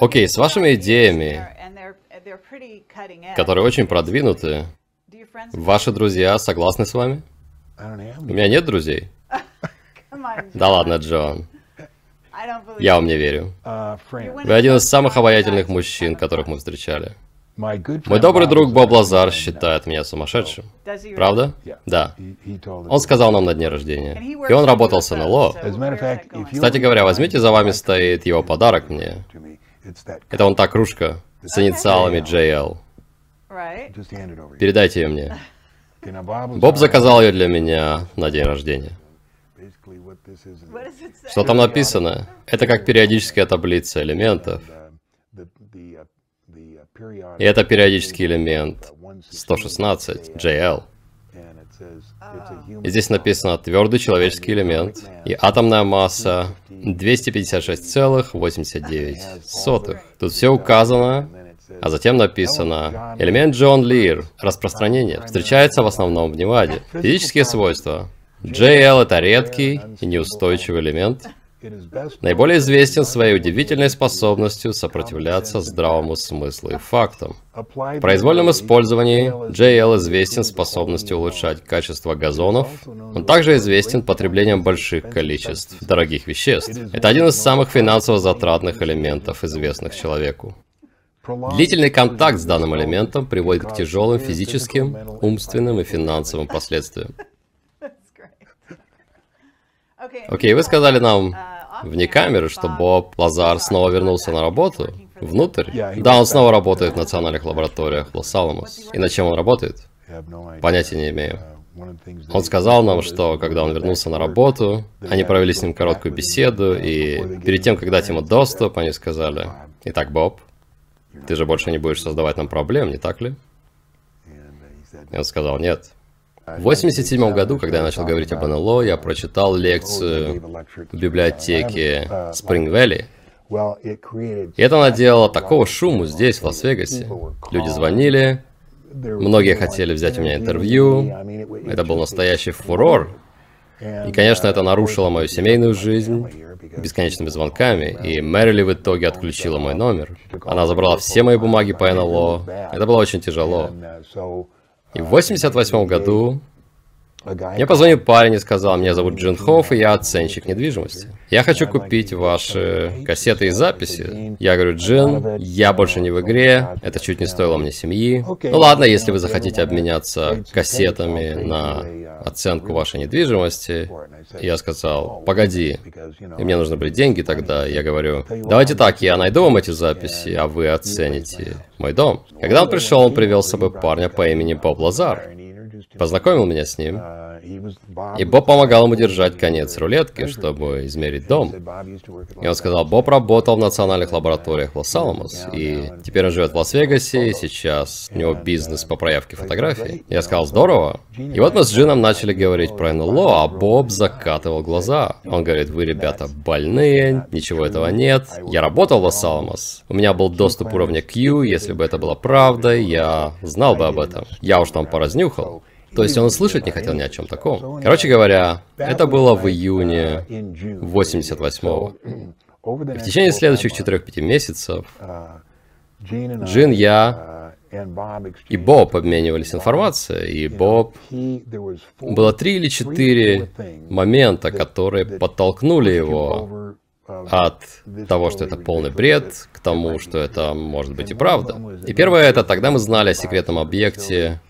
Окей, с вашими идеями, которые очень продвинуты, ваши друзья согласны с вами? У меня нет друзей. Да ладно, Джон. Я вам не верю. Вы один из самых обаятельных мужчин, которых мы встречали. Мой добрый друг Боб Лазар считает меня сумасшедшим. Правда? Да. Он сказал нам на дне рождения. И он работал с НЛО. Кстати говоря, возьмите, за вами стоит его подарок мне. Это вон та кружка с инициалами JL. Передайте ее мне. Боб заказал ее для меня на день рождения. Что там написано? Это как периодическая таблица элементов. И это периодический элемент 116, JL. Здесь написано твердый человеческий элемент и атомная масса 256,89. Тут все указано, а затем написано элемент Джон Лир, распространение, встречается в основном в Неваде. Физические свойства. JL это редкий и неустойчивый элемент, наиболее известен своей удивительной способностью сопротивляться здравому смыслу и фактам. В произвольном использовании JL известен способностью улучшать качество газонов. Он также известен потреблением больших количеств дорогих веществ. Это один из самых финансово затратных элементов, известных человеку. Длительный контакт с данным элементом приводит к тяжелым физическим, умственным и финансовым последствиям. Окей, вы сказали нам вне камеры, что Боб Лазар снова вернулся на работу. Внутрь? Да, он снова работает в национальных лабораториях Лос-Аламос. И над чем он работает? Понятия не имею. Он сказал нам, что когда он вернулся на работу, они провели с ним короткую беседу, и перед тем, как дать ему доступ, они сказали, «Итак, Боб, ты же больше не будешь создавать нам проблем, не так ли?» И он сказал, «Нет, в 87 году, когда я начал говорить об НЛО, я прочитал лекцию в библиотеке Спринг-Вэлли. И это наделало такого шуму здесь, в Лас-Вегасе. Люди звонили, многие хотели взять у меня интервью. Это был настоящий фурор. И, конечно, это нарушило мою семейную жизнь бесконечными звонками, и Мэрили в итоге отключила мой номер. Она забрала все мои бумаги по НЛО. Это было очень тяжело. И в 88 году мне позвонил парень и сказал, меня зовут Джин Хофф, и я оценщик недвижимости. Я хочу купить ваши кассеты и записи. Я говорю, Джин, я больше не в игре, это чуть не стоило мне семьи. Ну ладно, если вы захотите обменяться кассетами на оценку вашей недвижимости. Я сказал, погоди, и мне нужны были деньги тогда. Я говорю, давайте так, я найду вам эти записи, а вы оцените мой дом. Когда он пришел, он привел с собой парня по имени Боб Лазар познакомил меня с ним. И Боб помогал ему держать конец рулетки, чтобы измерить дом. И он сказал, Боб работал в национальных лабораториях Лос-Аламос, и теперь он живет в Лас-Вегасе, и сейчас у него бизнес по проявке фотографий. Я сказал, здорово. И вот мы с Джином начали говорить про НЛО, а Боб закатывал глаза. Он говорит, вы, ребята, больные, ничего этого нет. Я работал в Лос-Аламос. У меня был доступ уровня Q, если бы это было правдой, я знал бы об этом. Я уж там поразнюхал. То есть он слышать не хотел ни о чем таком. Короче говоря, это было в июне 88-го. В течение следующих 4-5 месяцев Джин, я и Боб обменивались информацией, и Боб... Было три или четыре момента, которые подтолкнули его от того, что это полный бред, к тому, что это может быть и правда. И первое это, тогда мы знали о секретном объекте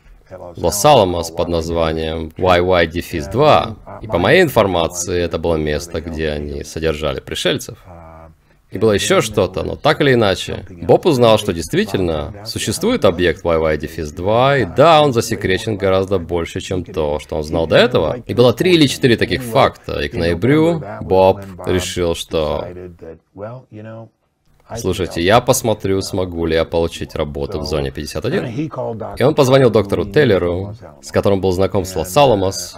Лос-Аламос под названием YY-2. И по моей информации, это было место, где они содержали пришельцев. И было еще что-то, но так или иначе. Боб узнал, что действительно существует объект YY-2, и да, он засекречен гораздо больше, чем то, что он знал до этого. И было три или четыре таких факта, и к ноябрю Боб решил, что Слушайте, я посмотрю, смогу ли я получить работу в зоне 51. И он позвонил доктору Теллеру, с которым был знаком с Лос-Аламос.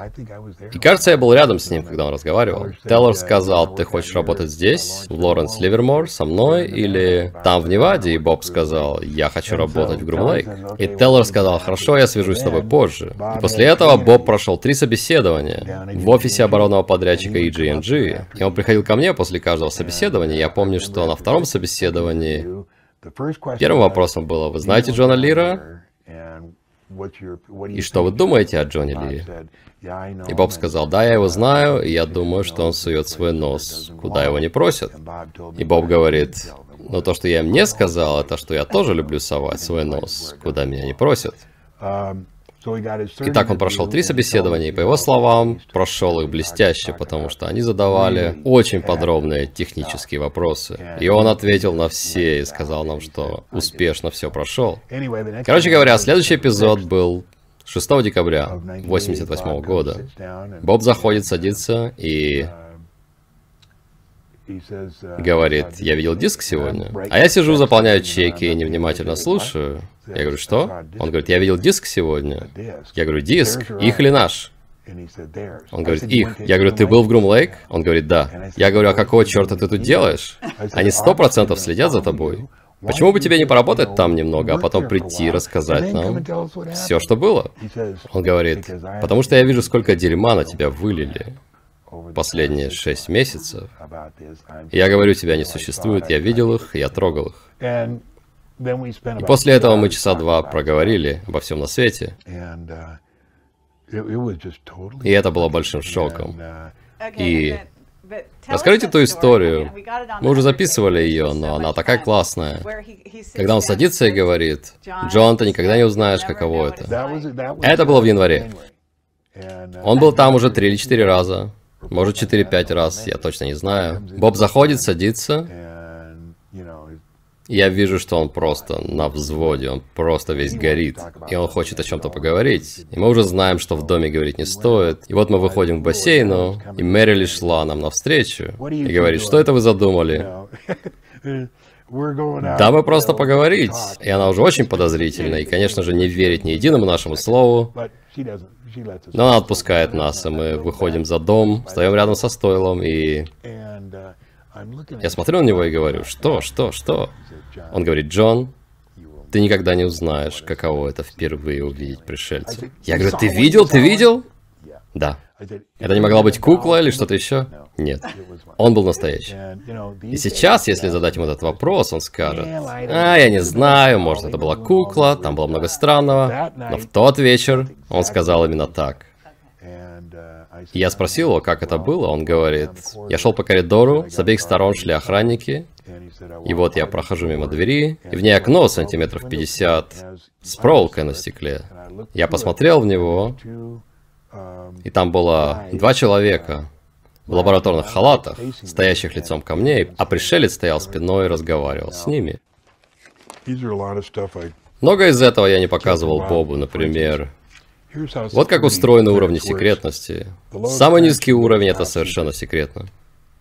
И кажется, я был рядом с ним, когда он разговаривал. Теллер сказал, ты хочешь работать здесь, в Лоренс Ливермор, со мной, или там в Неваде? И Боб сказал, я хочу работать в Грумлейк. И Теллер сказал, хорошо, я свяжусь с тобой позже. И после этого Боб прошел три собеседования в офисе оборонного подрядчика EG&G. И он приходил ко мне после каждого собеседования. Я помню, что на втором собеседовании собеседовании. Первым вопросом было, вы знаете Джона Лира? И что вы думаете о Джонни Ли? И Боб сказал, да, я его знаю, и я думаю, что он сует свой нос, куда его не просят. И Боб говорит, но то, что я им не сказал, это что я тоже люблю совать свой нос, куда меня не просят. Итак, он прошел три собеседования, и по его словам, прошел их блестяще, потому что они задавали очень подробные технические вопросы. И он ответил на все и сказал нам, что успешно все прошел. Короче говоря, следующий эпизод был 6 декабря 1988 года. Боб заходит, садится и говорит, я видел диск сегодня. А я сижу, заполняю чеки и невнимательно слушаю. Я говорю, что? Он говорит, я видел диск сегодня. Я говорю, диск? Их или наш? Он говорит, их. Я говорю, ты был в Грум Лейк? Он говорит, да. Я говорю, а какого черта ты тут делаешь? Они сто процентов следят за тобой. Почему бы тебе не поработать там немного, а потом прийти и рассказать нам все, что было? Он говорит, потому что я вижу, сколько дерьма на тебя вылили последние шесть месяцев. Я говорю, тебя не существует, я видел их, я трогал их. И после этого мы часа два проговорили обо всем на свете. И это было большим шоком. И Расскажите ту историю. Мы уже записывали ее, но она такая классная. Когда он садится и говорит, Джон, ты никогда не узнаешь, каково это. Это было в январе. Он был там уже три или четыре раза. Может, 4-5 раз, я точно не знаю. Боб заходит, садится. Я вижу, что он просто на взводе, он просто весь горит, и он хочет о чем-то поговорить. И мы уже знаем, что в доме говорить не стоит. И вот мы выходим к бассейну, и Мэрили шла нам навстречу и говорит, что это вы задумали? Да, мы просто поговорить. И она уже очень подозрительна, и, конечно же, не верит ни единому нашему слову. Но она отпускает нас, и мы выходим за дом, встаем рядом со стойлом, и... Я смотрю на него и говорю, что, что, что? Он говорит, Джон, ты никогда не узнаешь, каково это впервые увидеть пришельца. Я говорю, ты видел, ты видел? Да. Это не могла быть кукла или что-то еще? Нет. Он был настоящий. И сейчас, если задать ему этот вопрос, он скажет, а, я не знаю, может, это была кукла, там было много странного. Но в тот вечер он сказал именно так. Я спросил его, как это было, он говорит, я шел по коридору, с обеих сторон шли охранники, и вот я прохожу мимо двери, и в ней окно сантиметров 50 с проволокой на стекле. Я посмотрел в него, и там было два человека в лабораторных халатах, стоящих лицом ко мне, а пришелец стоял спиной и разговаривал с ними. Много из этого я не показывал Бобу, например. Вот как устроены уровни секретности. Самый низкий уровень это совершенно секретно.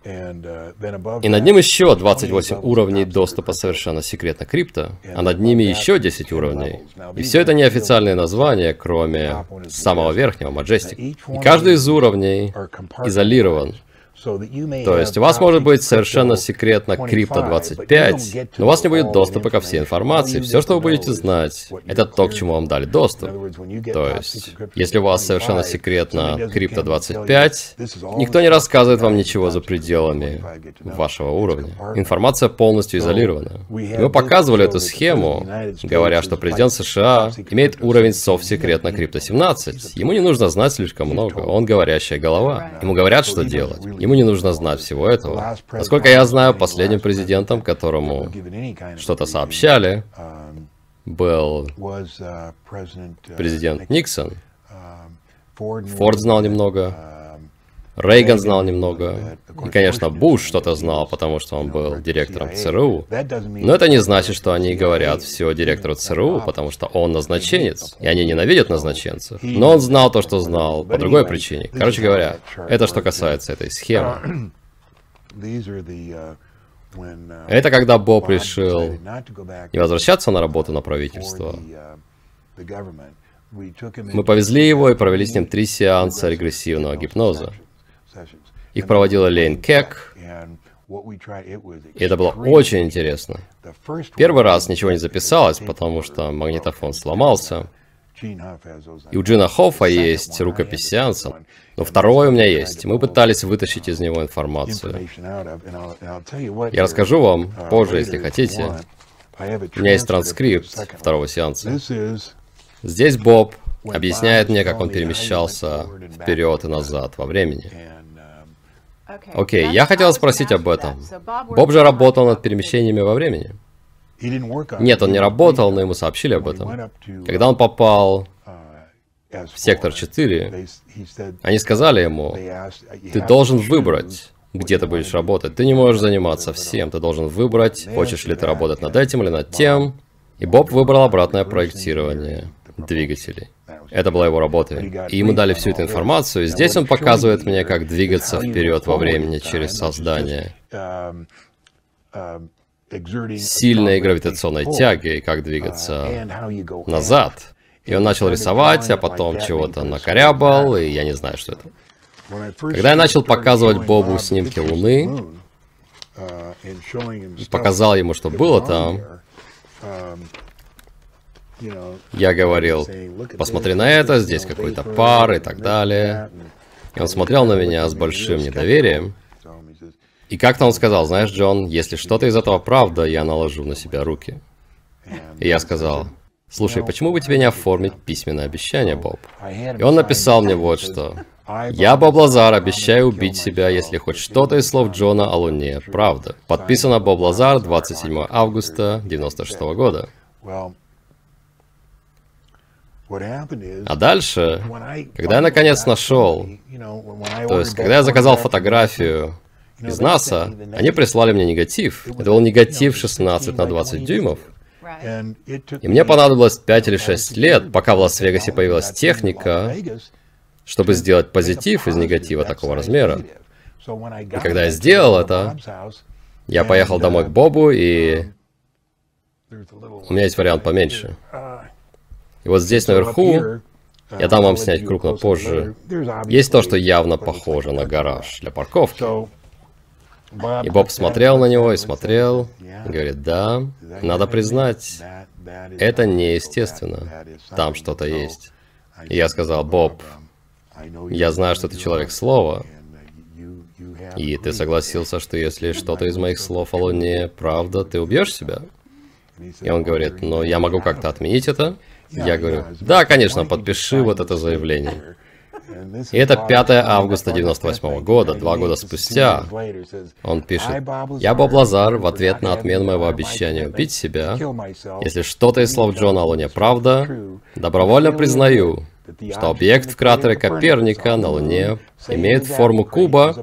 И над ним еще 28 уровней доступа совершенно секретно крипто, а над ними еще 10 уровней. И все это неофициальные названия, кроме самого верхнего, Majestic. И каждый из уровней изолирован то есть у вас может быть совершенно секретно крипто 25, но у вас не будет доступа ко всей информации. Все, что вы будете знать, это то, к чему вам дали доступ. То есть, если у вас совершенно секретно крипто 25, никто не рассказывает вам ничего за пределами вашего уровня. Информация полностью изолирована. мы показывали эту схему, говоря, что президент США имеет уровень совсекретно крипто 17. Ему не нужно знать слишком много, он говорящая голова. Ему говорят, что делать. Ему Ему не нужно знать всего этого. Насколько я знаю, последним президентом, которому что-то сообщали, был президент Никсон. Форд знал немного, Рейган знал немного. И, конечно, Буш что-то знал, потому что он был директором ЦРУ. Но это не значит, что они говорят все директору ЦРУ, потому что он назначенец, и они ненавидят назначенцев. Но он знал то, что знал, по другой причине. Короче говоря, это что касается этой схемы. Это когда Боб решил не возвращаться на работу на правительство. Мы повезли его и провели с ним три сеанса регрессивного гипноза. Их проводила Лейн Кек, и это было очень интересно. Первый раз ничего не записалось, потому что магнитофон сломался. И у Джина Хоффа есть рукопись сеанса, но второй у меня есть. Мы пытались вытащить из него информацию. Я расскажу вам позже, если хотите. У меня есть транскрипт второго сеанса. Здесь Боб объясняет мне, как он перемещался вперед и назад во времени. Окей, okay, я хотел спросить об этом. Боб же работал над перемещениями во времени. Нет, он не работал, но ему сообщили об этом. Когда он попал в сектор 4, они сказали ему, ты должен выбрать, где ты будешь работать. Ты не можешь заниматься всем, ты должен выбрать, хочешь ли ты работать над этим или над тем. И Боб выбрал обратное проектирование двигателей. Это была его работа. И ему дали всю эту информацию. Здесь он показывает мне, как двигаться вперед во времени через создание сильной гравитационной тяги, и как двигаться назад. И он начал рисовать, а потом чего-то накорябал, и я не знаю, что это. Когда я начал показывать Бобу снимки Луны, показал ему, что было там, я говорил, посмотри на это, здесь какой-то пар и так далее. И он смотрел на меня с большим недоверием. И как-то он сказал, знаешь, Джон, если что-то из этого правда, я наложу на себя руки. И я сказал, слушай, почему бы тебе не оформить письменное обещание, Боб? И он написал мне вот что. Я, Боб Лазар, обещаю убить себя, если хоть что-то из слов Джона о Луне правда. Подписано Боб Лазар, 27 августа 96 года. А дальше, когда я наконец нашел, то есть когда я заказал фотографию из НАСА, они прислали мне негатив. Это был негатив 16 на 20 дюймов. И мне понадобилось 5 или 6 лет, пока в Лас-Вегасе появилась техника, чтобы сделать позитив из негатива такого размера. И когда я сделал это, я поехал домой к Бобу, и у меня есть вариант поменьше. И вот здесь наверху, я дам вам снять крупно позже, есть то, что явно похоже на гараж для парковки. И Боб смотрел на него и смотрел, и говорит, да, надо признать, это неестественно, там что-то есть. И я сказал, Боб, я знаю, что ты человек слова, и ты согласился, что если что-то из моих слов о Луне правда, ты убьешь себя? И он говорит, ну я могу как-то отменить это? Я говорю, да, конечно, подпиши вот это заявление. И это 5 августа 98 года, два года спустя. Он пишет, «Я Боб Лазар в ответ на отмену моего обещания убить себя. Если что-то из слов Джона Луне правда, добровольно признаю, что объект в кратере Коперника на Луне имеет форму куба,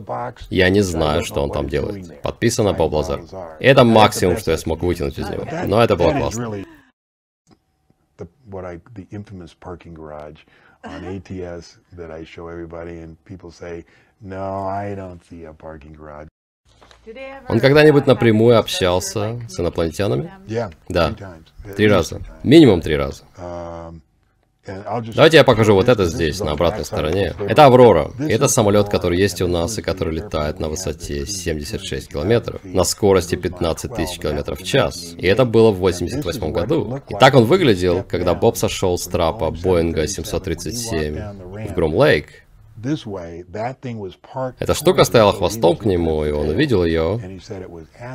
я не знаю, что он там делает. Подписано Боб Лазар. Это максимум, что я смог вытянуть из него. Но это было классно. On ATS that I show everybody, and people say, no, I don't see a parking garage. Он когда-нибудь напрямую общался с инопланетянами? Да, три раза. Минимум три раза. Давайте я покажу вот это здесь, на обратной стороне. Это Аврора. Это самолет, который есть у нас и который летает на высоте 76 километров, на скорости 15 тысяч километров в час. И это было в 88 году. И так он выглядел, когда Боб сошел с трапа Боинга 737 в Грум-Лейк, эта штука стояла хвостом к нему, и он увидел ее,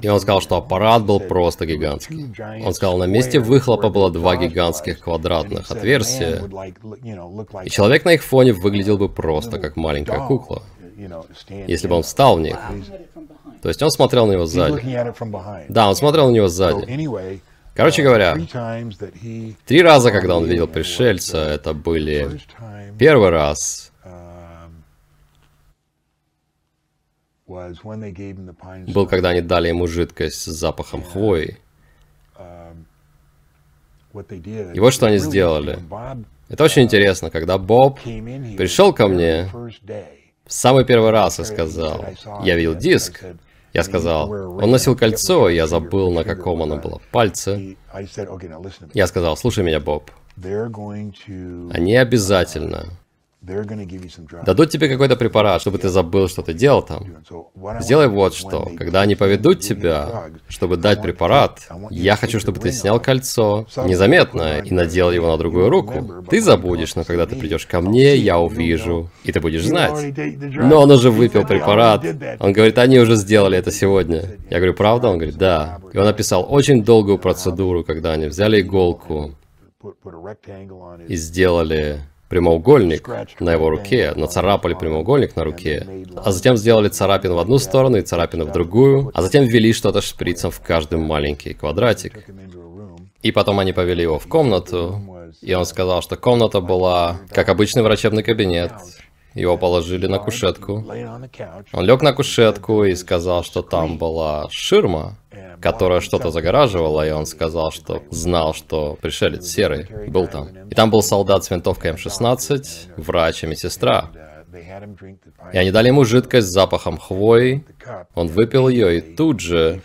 и он сказал, что аппарат был просто гигантский. Он сказал, на месте выхлопа было два гигантских квадратных отверстия, и человек на их фоне выглядел бы просто как маленькая кукла, если бы он встал в них. То есть он смотрел на него сзади. Да, он смотрел на него сзади. Короче uh, говоря, три раза, когда он видел пришельца, это были первый раз был, когда они дали ему жидкость с запахом хвои. Um, и вот что они сделали. Это очень uh, интересно, когда Боб пришел ко мне в самый первый раз и сказал, я видел диск, я сказал, он носил кольцо, и я забыл, на каком оно было пальце. Я сказал, слушай меня, Боб, они обязательно Дадут тебе какой-то препарат, чтобы ты забыл, что ты делал там. Сделай вот что. Когда они поведут тебя, чтобы дать препарат, я хочу, чтобы ты снял кольцо незаметно и надел его на другую руку. Ты забудешь, но когда ты придешь ко мне, я увижу, и ты будешь знать. Но он уже выпил препарат. Он говорит, они уже сделали это сегодня. Я говорю, правда? Он говорит, да. И он описал очень долгую процедуру, когда они взяли иголку и сделали прямоугольник на его руке, нацарапали прямоугольник на руке, а затем сделали царапину в одну сторону и царапину в другую, а затем ввели что-то шприцем в каждый маленький квадратик. И потом они повели его в комнату, и он сказал, что комната была как обычный врачебный кабинет, его положили на кушетку. Он лег на кушетку и сказал, что там была ширма, которая что-то загораживала, и он сказал, что знал, что пришелец серый был там. И там был солдат с винтовкой М16, врач и медсестра. И они дали ему жидкость с запахом хвои, он выпил ее, и тут же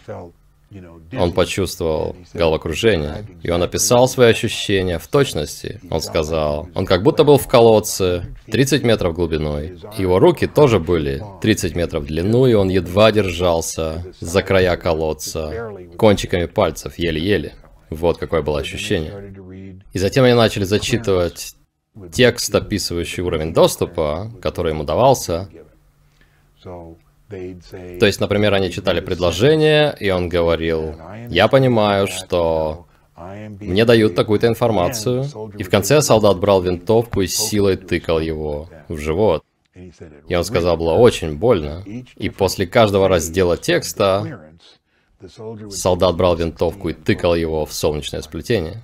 он почувствовал головокружение, и он описал свои ощущения в точности. Он сказал, он как будто был в колодце, 30 метров глубиной. Его руки тоже были 30 метров в длину, и он едва держался за края колодца, кончиками пальцев, еле-еле. Вот какое было ощущение. И затем они начали зачитывать текст, описывающий уровень доступа, который ему давался. То есть, например, они читали предложение, и он говорил, я понимаю, что мне дают такую-то информацию, и в конце солдат брал винтовку и силой тыкал его в живот. И он сказал, было очень больно. И после каждого раздела текста солдат брал винтовку и тыкал его в солнечное сплетение.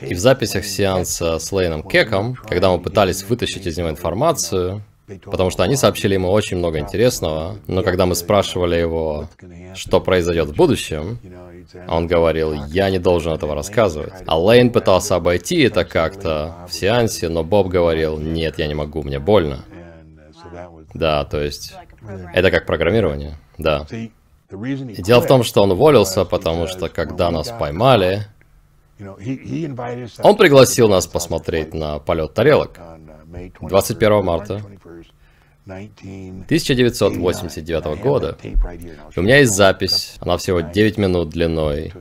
И в записях сеанса с Лейном Кеком, когда мы пытались вытащить из него информацию, Потому что они сообщили ему очень много интересного, но когда мы спрашивали его, что произойдет в будущем, он говорил, я не должен этого рассказывать. А Лейн пытался обойти это как-то в сеансе, но Боб говорил, нет, я не могу, мне больно. Да, то есть, это как программирование, да. И дело в том, что он уволился, потому что когда нас поймали, он пригласил нас посмотреть на полет тарелок 21 марта 1989 года. у меня есть запись, она всего 9 минут длиной.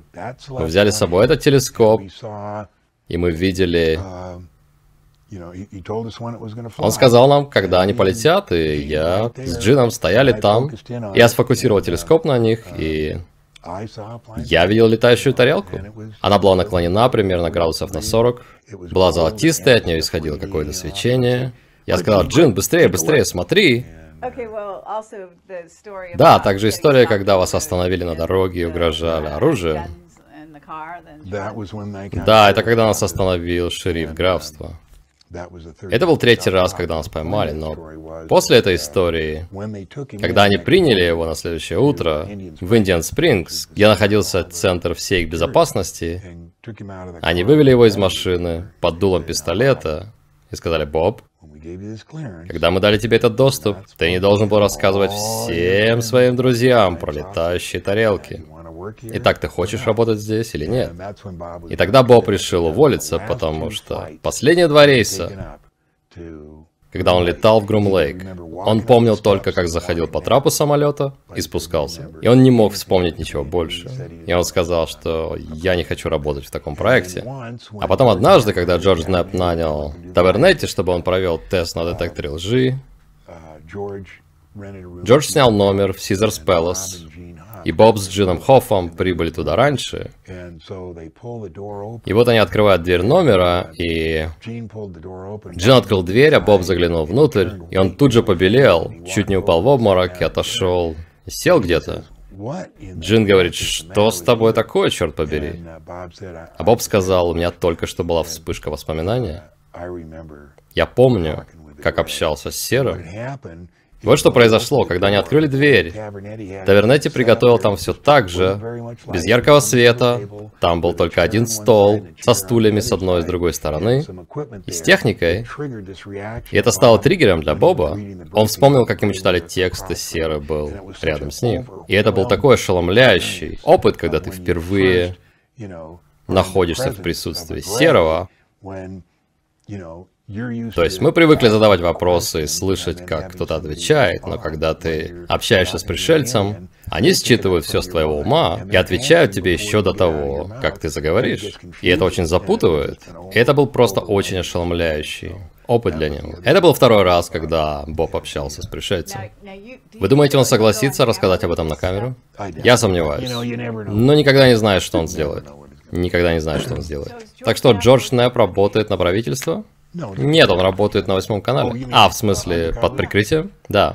Мы взяли с собой этот телескоп, и мы видели... Он сказал нам, когда они полетят, и я с Джином стояли там. Я сфокусировал телескоп на них, и я видел летающую тарелку. Она была наклонена примерно градусов на 40, была золотистая, от нее исходило какое-то свечение. Я сказал, Джин, быстрее, быстрее, смотри. Да, также история, когда вас остановили на дороге и угрожали оружием. Да, это когда нас остановил шериф графства. Это был третий раз, когда нас поймали, но после этой истории, когда они приняли его на следующее утро в Индиан Спрингс, где находился центр всей безопасности, они вывели его из машины под дулом пистолета и сказали, «Боб, когда мы дали тебе этот доступ, ты не должен был рассказывать всем своим друзьям про летающие тарелки. Итак, ты хочешь работать здесь или нет? И тогда Боб решил уволиться, потому что последние два рейса когда он летал в Грум-Лейк. Он помнил только, как заходил по трапу самолета и спускался. И он не мог вспомнить ничего больше. И он сказал, что я не хочу работать в таком проекте. А потом однажды, когда Джордж Нэп нанял Тавернетти, чтобы он провел тест на детекторе лжи, Джордж снял номер в Caesars Palace и Боб с Джином Хоффом прибыли туда раньше. И вот они открывают дверь номера, и Джин открыл дверь, а Боб заглянул внутрь, и он тут же побелел, чуть не упал в обморок и отошел, сел где-то. Джин говорит, что с тобой такое, черт побери? А Боб сказал, у меня только что была вспышка воспоминания. Я помню, как общался с Серым, вот что произошло, когда они открыли дверь. Тавернетти приготовил там все так же, без яркого света. Там был только один стол, со стульями с одной и с другой стороны, и с техникой. И это стало триггером для Боба. Он вспомнил, как ему читали текст, и Серый был рядом с ним. И это был такой ошеломляющий опыт, когда ты впервые находишься в присутствии Серого, То есть мы привыкли задавать вопросы и слышать, как кто-то отвечает, но когда ты общаешься с пришельцем, они считывают все с твоего ума и отвечают тебе еще до того, как ты заговоришь. И это очень запутывает. И это был просто очень ошеломляющий опыт для него. Это был второй раз, когда Боб общался с пришельцем. Вы думаете, он согласится рассказать об этом на камеру? Я сомневаюсь. Но никогда не знаешь, что он сделает. Никогда не знаешь, что он сделает. Так что Джордж Непп работает на правительство? Нет, он работает на восьмом канале. А, в смысле, под прикрытием? Да.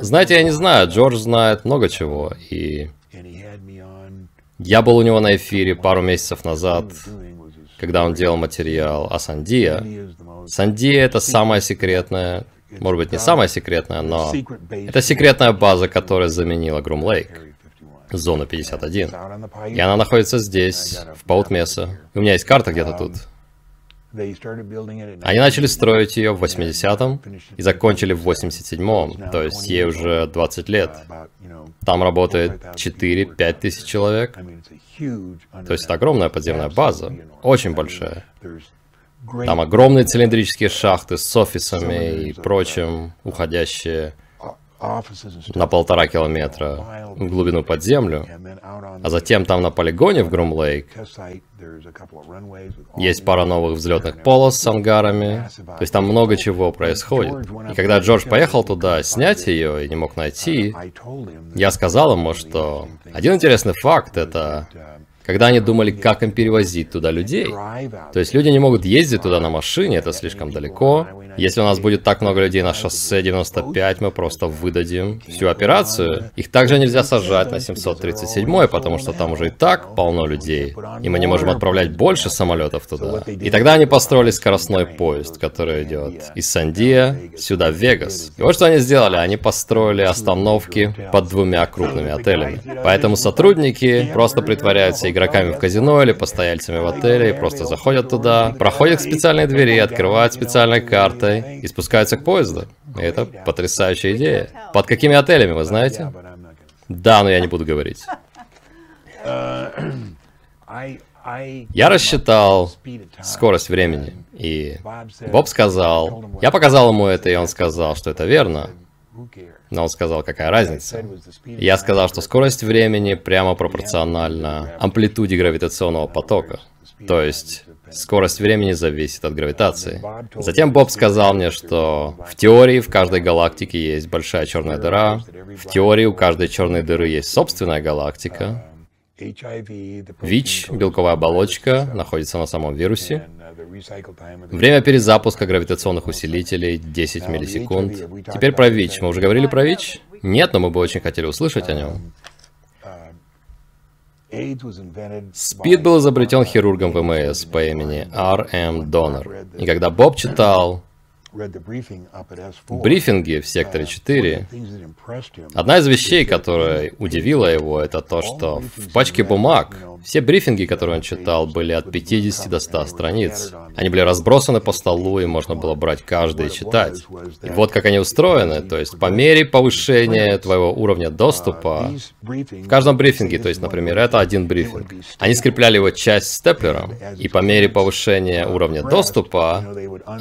Знаете, я не знаю, Джордж знает много чего, и... Я был у него на эфире пару месяцев назад, когда он делал материал о Сандия. Сандия это самая секретная, может быть не самая секретная, но это секретная база, которая заменила Грум Лейк. Зона 51. И она находится здесь, в Паутмеса. У меня есть карта где-то тут. Они начали строить ее в 80-м и закончили в 87-м, то есть ей уже 20 лет. Там работает 4-5 тысяч человек. То есть это огромная подземная база, очень большая. Там огромные цилиндрические шахты с офисами и прочим, уходящие на полтора километра в глубину под землю, а затем там на полигоне в Грум-Лейк есть пара новых взлетных полос с ангарами, то есть там много чего происходит. И когда Джордж поехал туда снять ее и не мог найти, я сказал ему, что один интересный факт — это когда они думали, как им перевозить туда людей. То есть люди не могут ездить туда на машине, это слишком далеко. Если у нас будет так много людей на шоссе 95, мы просто выдадим всю операцию. Их также нельзя сажать на 737, потому что там уже и так полно людей. И мы не можем отправлять больше самолетов туда. И тогда они построили скоростной поезд, который идет из Сандия сюда в Вегас. И вот что они сделали. Они построили остановки под двумя крупными отелями. Поэтому сотрудники просто притворяются игроками в казино или постояльцами в отеле и просто заходят туда, проходят к специальной двери, открывают специальной картой и спускаются к поезду. И это потрясающая идея. Под какими отелями, вы знаете? Да, но я не буду говорить. Я рассчитал скорость времени, и Боб сказал, я показал ему это, и он сказал, что это верно. Но он сказал, какая разница. Я сказал, что скорость времени прямо пропорциональна амплитуде гравитационного потока. То есть, скорость времени зависит от гравитации. Затем Боб сказал мне, что в теории в каждой галактике есть большая черная дыра, в теории у каждой черной дыры есть собственная галактика, ВИЧ, белковая оболочка, находится на самом вирусе. Время перезапуска гравитационных усилителей 10 миллисекунд. Теперь про ВИЧ. Мы уже говорили про ВИЧ? Нет, но мы бы очень хотели услышать о нем. СПИД был изобретен хирургом ВМС по имени Р.М. Донор. И когда Боб читал брифинге в секторе 4, одна из вещей, которая удивила его, это то, что в пачке бумаг все брифинги, которые он читал, были от 50 до 100 страниц. Они были разбросаны по столу, и можно было брать каждый и читать. И вот как они устроены, то есть по мере повышения твоего уровня доступа, в каждом брифинге, то есть, например, это один брифинг, они скрепляли его часть степлером, и по мере повышения уровня доступа,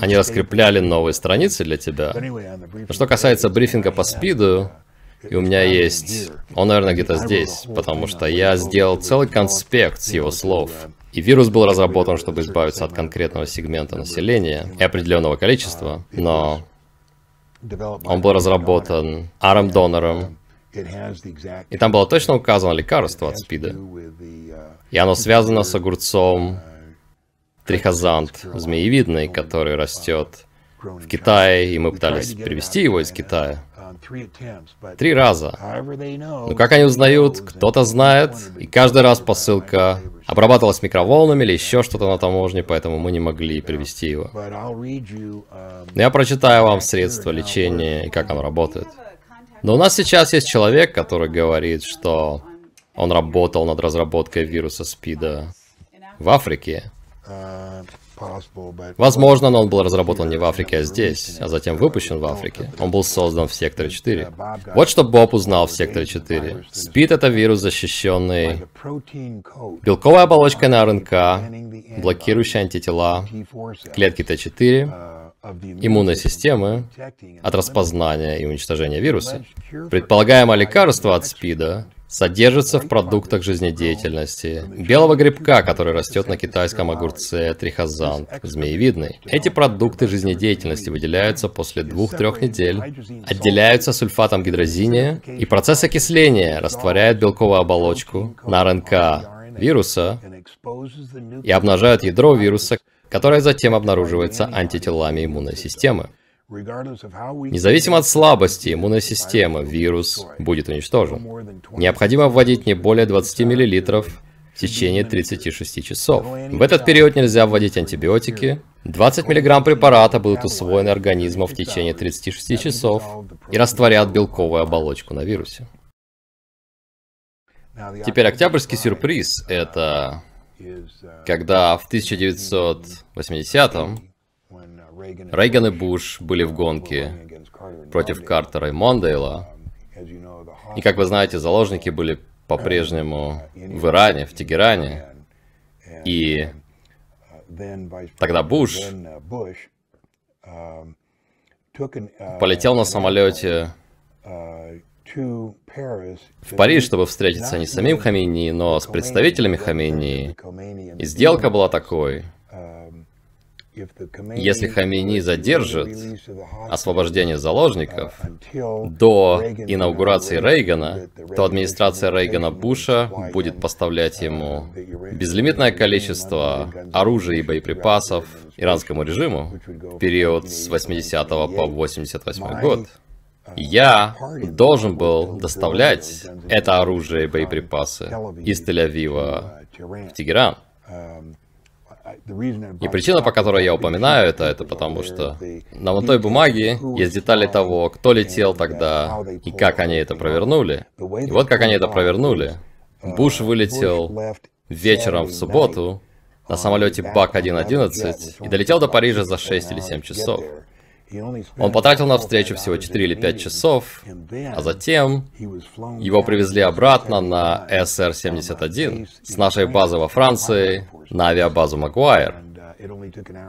они раскрепляли новые страницы для тебя. Что касается брифинга по спиду, и у меня есть... Он, наверное, где-то здесь, потому что я сделал целый конспект с его слов. И вирус был разработан, чтобы избавиться от конкретного сегмента населения и определенного количества, но он был разработан Аром Донором, и там было точно указано лекарство от СПИДа. И оно связано с огурцом трихозант змеевидный, который растет в Китае, и мы пытались привезти его из Китая. Три раза. Но как они узнают, кто-то знает, и каждый раз посылка обрабатывалась микроволнами или еще что-то на таможне, поэтому мы не могли привезти его. Но я прочитаю вам средства лечения и как оно работает. Но у нас сейчас есть человек, который говорит, что он работал над разработкой вируса СПИДа в Африке. Возможно, но он был разработан не в Африке, а здесь, а затем выпущен в Африке. Он был создан в Секторе 4. Вот что Боб узнал в Секторе 4. СПИД — это вирус, защищенный белковой оболочкой на РНК, блокирующий антитела, клетки Т4, иммунной системы от распознания и уничтожения вируса. Предполагаемое лекарство от СПИДа содержится в продуктах жизнедеятельности белого грибка, который растет на китайском огурце трихозант, змеевидный. Эти продукты жизнедеятельности выделяются после двух-трех недель, отделяются сульфатом гидрозиния, и процесс окисления растворяет белковую оболочку на РНК вируса и обнажают ядро вируса, которое затем обнаруживается антителами иммунной системы. Независимо от слабости иммунной системы, вирус будет уничтожен. Необходимо вводить не более 20 мл в течение 36 часов. В этот период нельзя вводить антибиотики. 20 мг препарата будут усвоены организмом в течение 36 часов и растворят белковую оболочку на вирусе. Теперь октябрьский сюрприз – это когда в 1980-м Рейган и Буш были в гонке против Картера и Мондейла. И, как вы знаете, заложники были по-прежнему в Иране, в Тегеране. И тогда Буш полетел на самолете в Париж, чтобы встретиться не с самим Хомейни, но с представителями Хомейни. И сделка была такой – если Хамини задержит освобождение заложников до инаугурации Рейгана, то администрация Рейгана Буша будет поставлять ему безлимитное количество оружия и боеприпасов иранскому режиму в период с 80 по 88 год. Я должен был доставлять это оружие и боеприпасы из Тель-Авива в Тегеран. И причина, по которой я упоминаю это, это потому что на вот той бумаге есть детали того, кто летел тогда и как они это провернули. И вот как они это провернули. Буш вылетел вечером в субботу на самолете БАК-111 и долетел до Парижа за 6 или 7 часов. Он потратил на встречу всего 4 или 5 часов, а затем его привезли обратно на СР-71 с нашей базы во Франции на авиабазу Магуайр.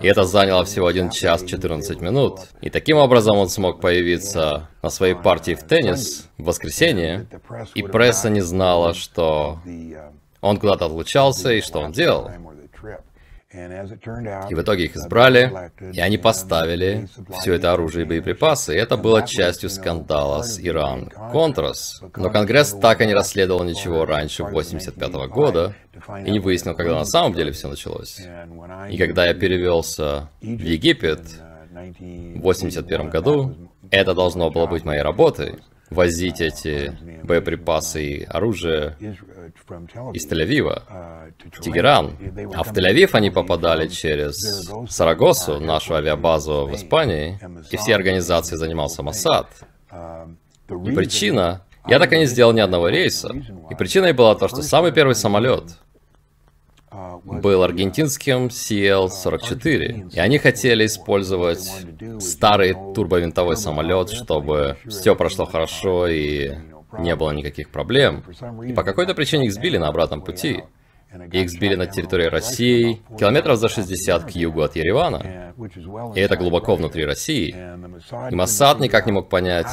И это заняло всего 1 час 14 минут. И таким образом он смог появиться на своей партии в теннис в воскресенье, и пресса не знала, что он куда-то отлучался и что он делал. И в итоге их избрали, и они поставили все это оружие и боеприпасы, и это было частью скандала с Иран Контрас. Но Конгресс так и не расследовал ничего раньше 85 -го года, и не выяснил, когда на самом деле все началось. И когда я перевелся в Египет в 81 году, это должно было быть моей работой возить эти боеприпасы и оружие из Тель-Авива в Тегеран. А в Тель-Авив они попадали через Сарагосу, нашу авиабазу в Испании, и все организации занимался Моссад. И причина... Я так и не сделал ни одного рейса. И причиной была то, что самый первый самолет, был аргентинским CL-44. И они хотели использовать старый турбовинтовой самолет, чтобы все прошло хорошо и не было никаких проблем. И по какой-то причине их сбили на обратном пути. Их сбили на территории России, километров за 60 к югу от Еревана. И это глубоко внутри России. И Моссад никак не мог понять,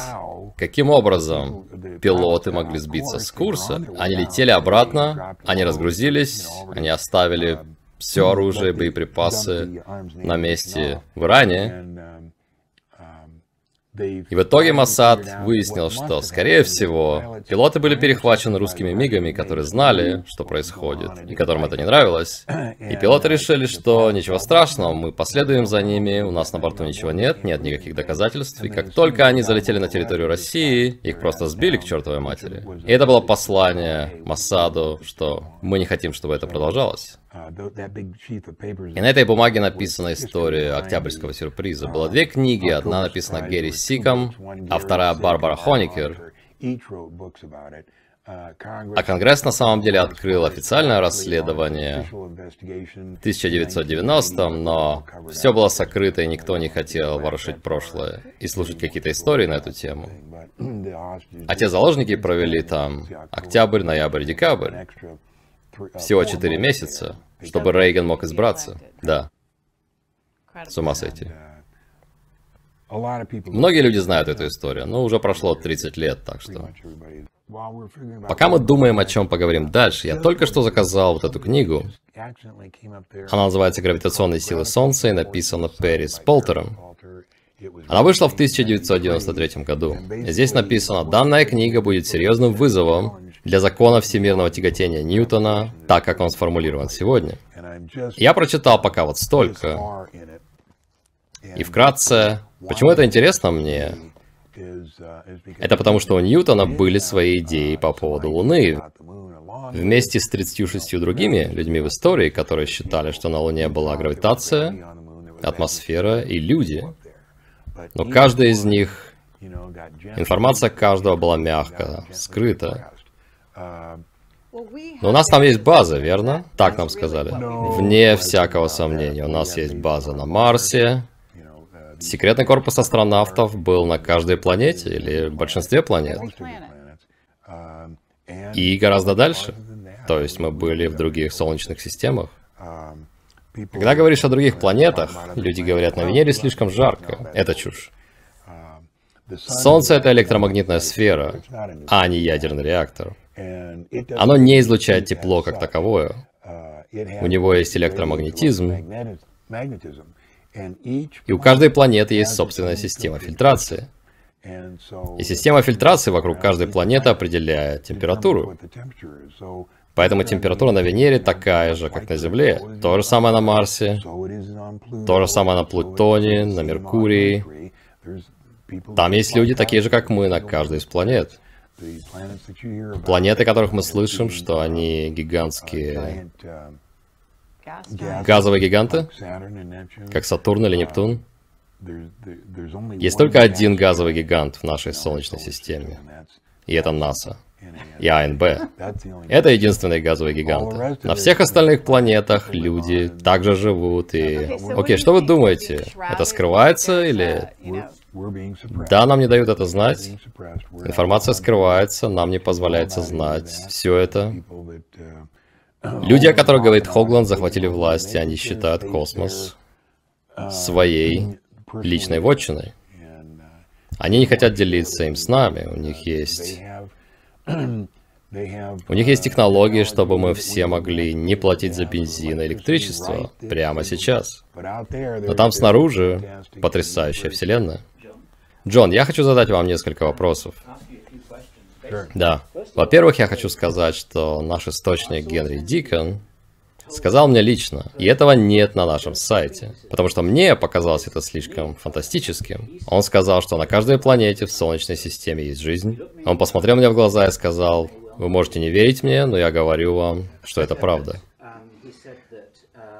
каким образом пилоты могли сбиться с курса. Они летели обратно, они разгрузились, они оставили все оружие, боеприпасы на месте в Иране. И в итоге Моссад выяснил, что, скорее всего, пилоты были перехвачены русскими мигами, которые знали, что происходит, и которым это не нравилось. И пилоты решили, что ничего страшного, мы последуем за ними, у нас на борту ничего нет, нет никаких доказательств. И как только они залетели на территорию России, их просто сбили к чертовой матери. И это было послание Моссаду, что мы не хотим, чтобы это продолжалось. И на этой бумаге написана история Октябрьского сюрприза. Было две книги, одна написана Герри Сиком, а вторая Барбара Хоникер. А Конгресс на самом деле открыл официальное расследование в 1990 но все было сокрыто, и никто не хотел ворошить прошлое и слушать какие-то истории на эту тему. А те заложники провели там октябрь, ноябрь, декабрь. Всего четыре месяца, чтобы Рейган мог избраться. Да. С ума сойти. Многие люди знают эту историю, но уже прошло 30 лет, так что... Пока мы думаем, о чем поговорим дальше, я только что заказал вот эту книгу. Она называется «Гравитационные силы Солнца» и написана Перри с Полтером. Она вышла в 1993 году. Здесь написано, данная книга будет серьезным вызовом для закона всемирного тяготения Ньютона, так как он сформулирован сегодня. Я прочитал пока вот столько. И вкратце, почему это интересно мне? Это потому, что у Ньютона были свои идеи по поводу Луны. Вместе с 36 другими людьми в истории, которые считали, что на Луне была гравитация, атмосфера и люди. Но каждый из них, информация каждого была мягко скрыта. Но у нас там есть база, верно? Так нам сказали. Вне всякого сомнения, у нас есть база на Марсе, Секретный корпус астронавтов был на каждой планете или большинстве планет. И гораздо дальше. То есть мы были в других солнечных системах. Когда говоришь о других планетах, люди говорят, на Венере слишком жарко. Это чушь. Солнце — это электромагнитная сфера, а не ядерный реактор. Оно не излучает тепло как таковое. У него есть электромагнетизм, и у каждой планеты есть собственная система фильтрации. И система фильтрации вокруг каждой планеты определяет температуру. Поэтому температура на Венере такая же, как на Земле. То же самое на Марсе, то же самое на Плутоне, на Меркурии. Там есть люди такие же, как мы, на каждой из планет. Планеты, которых мы слышим, что они гигантские Газовые гиганты? Как Сатурн или Нептун? Есть только один газовый гигант в нашей Солнечной системе. И это НАСА. И АНБ. Это единственные газовые гиганты. На всех остальных планетах люди также живут и... Окей, что вы думаете? Это скрывается или... Да, нам не дают это знать. Информация скрывается, нам не позволяется знать все это. Люди, о которых говорит Хогланд, захватили власть, и они считают космос своей личной вотчиной. Они не хотят делиться им с нами. У них есть... У них есть технологии, чтобы мы все могли не платить за бензин и электричество прямо сейчас. Но там снаружи потрясающая вселенная. Джон, я хочу задать вам несколько вопросов. Да. Во-первых, я хочу сказать, что наш источник Генри Дикон сказал мне лично, и этого нет на нашем сайте, потому что мне показалось это слишком фантастическим. Он сказал, что на каждой планете в Солнечной системе есть жизнь. Он посмотрел мне в глаза и сказал, вы можете не верить мне, но я говорю вам, что это правда.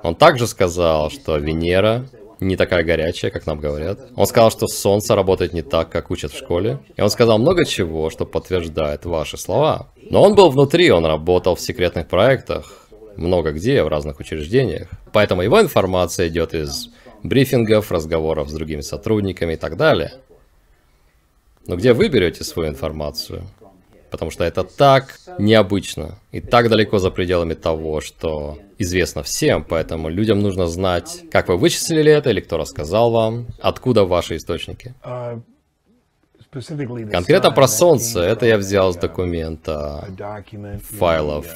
Он также сказал, что Венера не такая горячая, как нам говорят. Он сказал, что солнце работает не так, как учат в школе. И он сказал много чего, что подтверждает ваши слова. Но он был внутри, он работал в секретных проектах, много где, в разных учреждениях. Поэтому его информация идет из брифингов, разговоров с другими сотрудниками и так далее. Но где вы берете свою информацию? Потому что это так необычно и так далеко за пределами того, что известно всем, поэтому людям нужно знать, как вы вычислили это или кто рассказал вам, откуда ваши источники. Конкретно про Солнце, это я взял с документа файлов,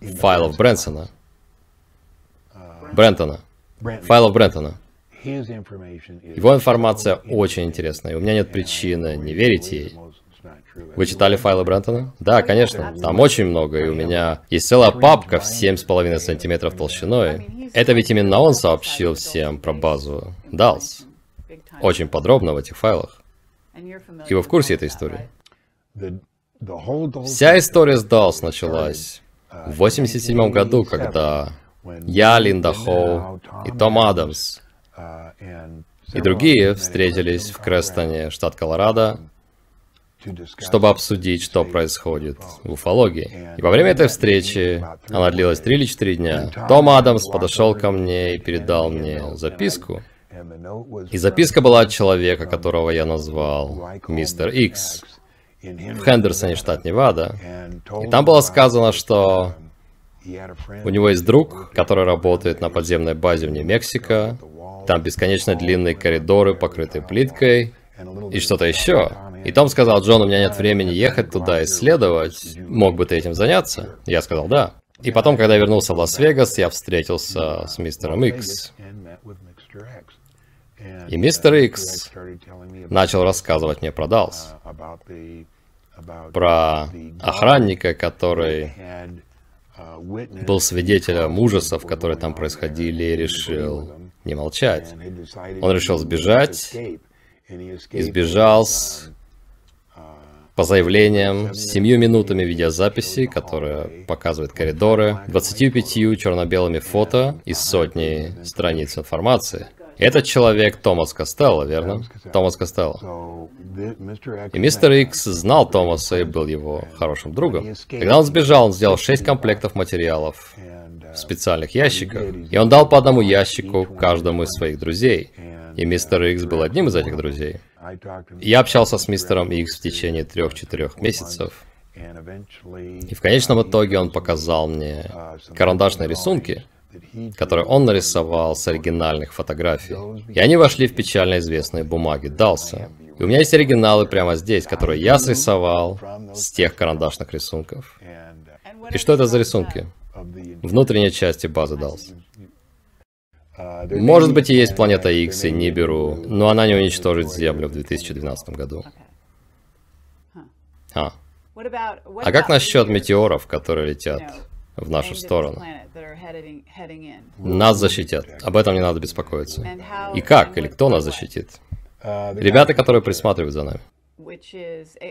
файлов Брэнсона. Брентона. Файлов Брентона. Его информация очень интересная, и у меня нет причины не верить ей. Вы читали файлы Брентона? Да, конечно. Там очень много, и у меня есть целая папка в 7,5 сантиметров толщиной. Это ведь именно он сообщил всем про базу DALS. Очень подробно в этих файлах. И вы в курсе этой истории? Вся история с DALS началась в 87 году, когда я, Линда Хоу и Том Адамс и другие встретились в Крестоне, штат Колорадо, чтобы обсудить, что происходит в уфологии. И во время этой встречи, она длилась 3 или 4 дня, Том Адамс подошел ко мне и передал мне записку. И записка была от человека, которого я назвал Мистер Икс в Хендерсоне, штат Невада. И там было сказано, что у него есть друг, который работает на подземной базе в Нью-Мексико. Там бесконечно длинные коридоры, покрытые плиткой. И что-то еще. И Том сказал, Джон, у меня нет времени ехать туда исследовать. Мог бы ты этим заняться? Я сказал, да. И потом, когда я вернулся в Лас-Вегас, я встретился с мистером Икс. И мистер Икс начал рассказывать мне про Далс. Про охранника, который был свидетелем ужасов, которые там происходили, и решил не молчать. Он решил сбежать, избежал с, по заявлениям с семью минутами видеозаписи, которая показывает коридоры, 25 черно-белыми фото и сотни страниц информации. Этот человек Томас Костелло, верно? Томас Костелло. И мистер Икс знал Томаса и был его хорошим другом. Когда он сбежал, он сделал шесть комплектов материалов в специальных ящиках, и он дал по одному ящику каждому из своих друзей. И мистер Икс был одним из этих друзей. Я общался с мистером Икс в течение трех-четырех месяцев. И в конечном итоге он показал мне карандашные рисунки, которые он нарисовал с оригинальных фотографий. И они вошли в печально известные бумаги Далса. И у меня есть оригиналы прямо здесь, которые я срисовал с тех карандашных рисунков. И что это за рисунки? Внутренней части базы Далс. Может быть и есть планета X и Ниберу, но она не уничтожит Землю в 2012 году. А. А как насчет метеоров, которые летят в нашу сторону? Нас защитят. Об этом не надо беспокоиться. И как? Или кто нас защитит? Ребята, которые присматривают за нами.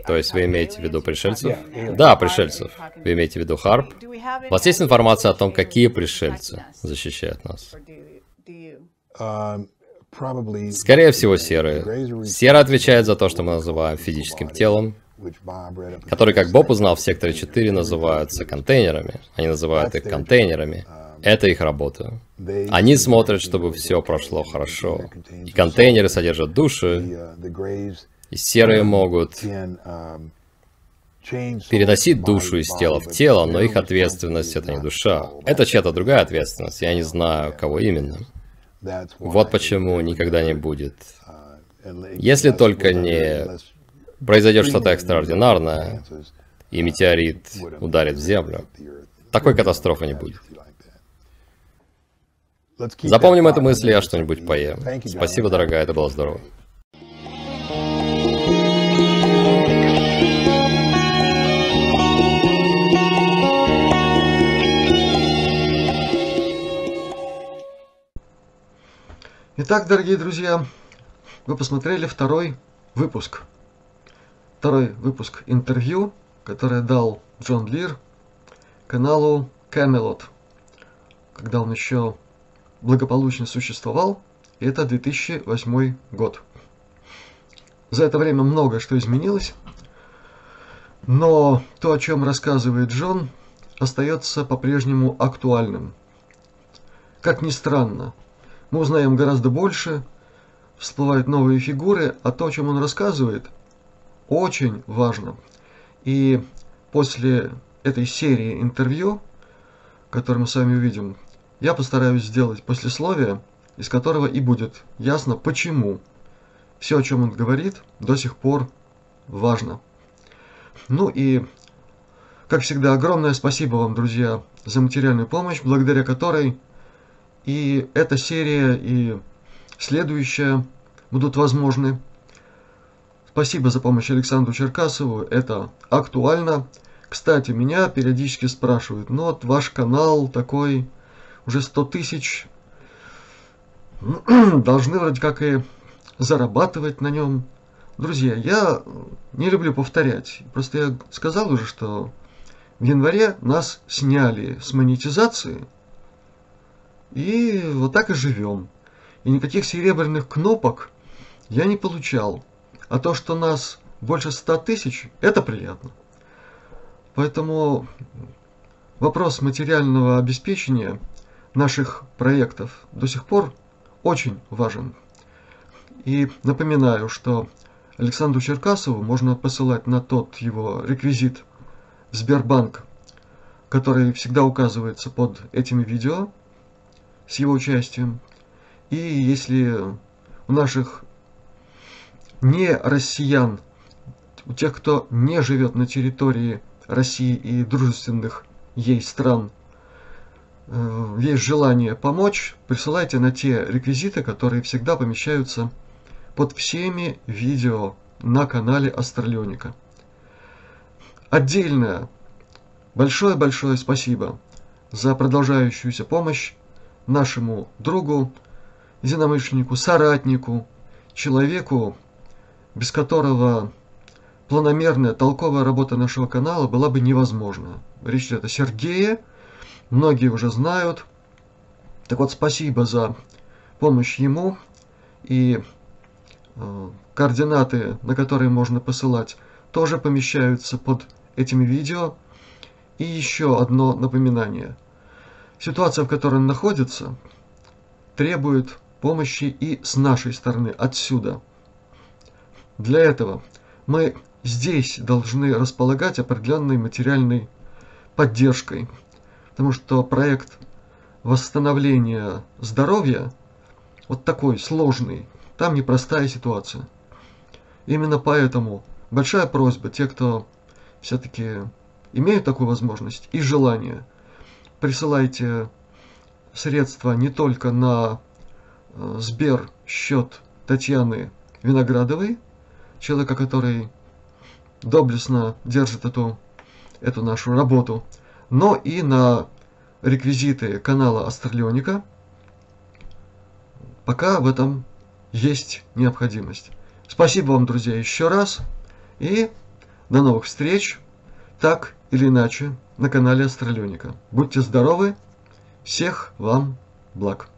То есть вы имеете в виду пришельцев? Да, пришельцев. Вы имеете в виду Харп? У вас есть информация о том, какие пришельцы защищают нас? Скорее всего, серые. Серая отвечает за то, что мы называем физическим телом, которые, как Боб узнал в секторе 4, называются контейнерами. Они называют их контейнерами. Это их работа. Они смотрят, чтобы все прошло хорошо. И контейнеры содержат души, и серые могут переносить душу из тела в тело, но их ответственность это не душа. Это чья-то другая ответственность, я не знаю, кого именно. Вот почему никогда не будет. Если только не произойдет что-то экстраординарное, и метеорит ударит в Землю, такой катастрофы не будет. Запомним эту мысль, я что-нибудь поем. Спасибо, дорогая, это было здорово. Итак, дорогие друзья, вы посмотрели второй выпуск. Второй выпуск интервью, которое дал Джон Лир каналу Camelot, когда он еще благополучно существовал, и это 2008 год. За это время много что изменилось, но то, о чем рассказывает Джон, остается по-прежнему актуальным. Как ни странно, мы узнаем гораздо больше, всплывают новые фигуры, а то, о чем он рассказывает, очень важно. И после этой серии интервью, которую мы с вами увидим, я постараюсь сделать послесловие, из которого и будет ясно, почему все, о чем он говорит, до сих пор важно. Ну и, как всегда, огромное спасибо вам, друзья, за материальную помощь, благодаря которой и эта серия, и следующая будут возможны. Спасибо за помощь Александру Черкасову, это актуально. Кстати, меня периодически спрашивают, ну вот ваш канал такой, уже 100 тысяч, должны вроде как и зарабатывать на нем. Друзья, я не люблю повторять. Просто я сказал уже, что в январе нас сняли с монетизации – и вот так и живем. И никаких серебряных кнопок я не получал. А то, что нас больше 100 тысяч, это приятно. Поэтому вопрос материального обеспечения наших проектов до сих пор очень важен. И напоминаю, что Александру Черкасову можно посылать на тот его реквизит в Сбербанк, который всегда указывается под этими видео с его участием. И если у наших не россиян, у тех, кто не живет на территории России и дружественных ей стран, э, есть желание помочь, присылайте на те реквизиты, которые всегда помещаются под всеми видео на канале Астралионика. Отдельное большое-большое спасибо за продолжающуюся помощь нашему другу, единомышленнику, соратнику, человеку, без которого планомерная, толковая работа нашего канала была бы невозможна. Речь идет о Сергее, многие уже знают. Так вот, спасибо за помощь ему и э, координаты, на которые можно посылать, тоже помещаются под этими видео. И еще одно напоминание. Ситуация, в которой он находится, требует помощи и с нашей стороны, отсюда. Для этого мы здесь должны располагать определенной материальной поддержкой, потому что проект восстановления здоровья вот такой сложный, там непростая ситуация. Именно поэтому большая просьба, те, кто все-таки имеют такую возможность и желание, присылайте средства не только на э, Сбер счет Татьяны Виноградовой, человека, который доблестно держит эту, эту нашу работу, но и на реквизиты канала Астралионика, пока в этом есть необходимость. Спасибо вам, друзья, еще раз. И до новых встреч, так или иначе, на канале Астралионика. Будьте здоровы, всех вам благ.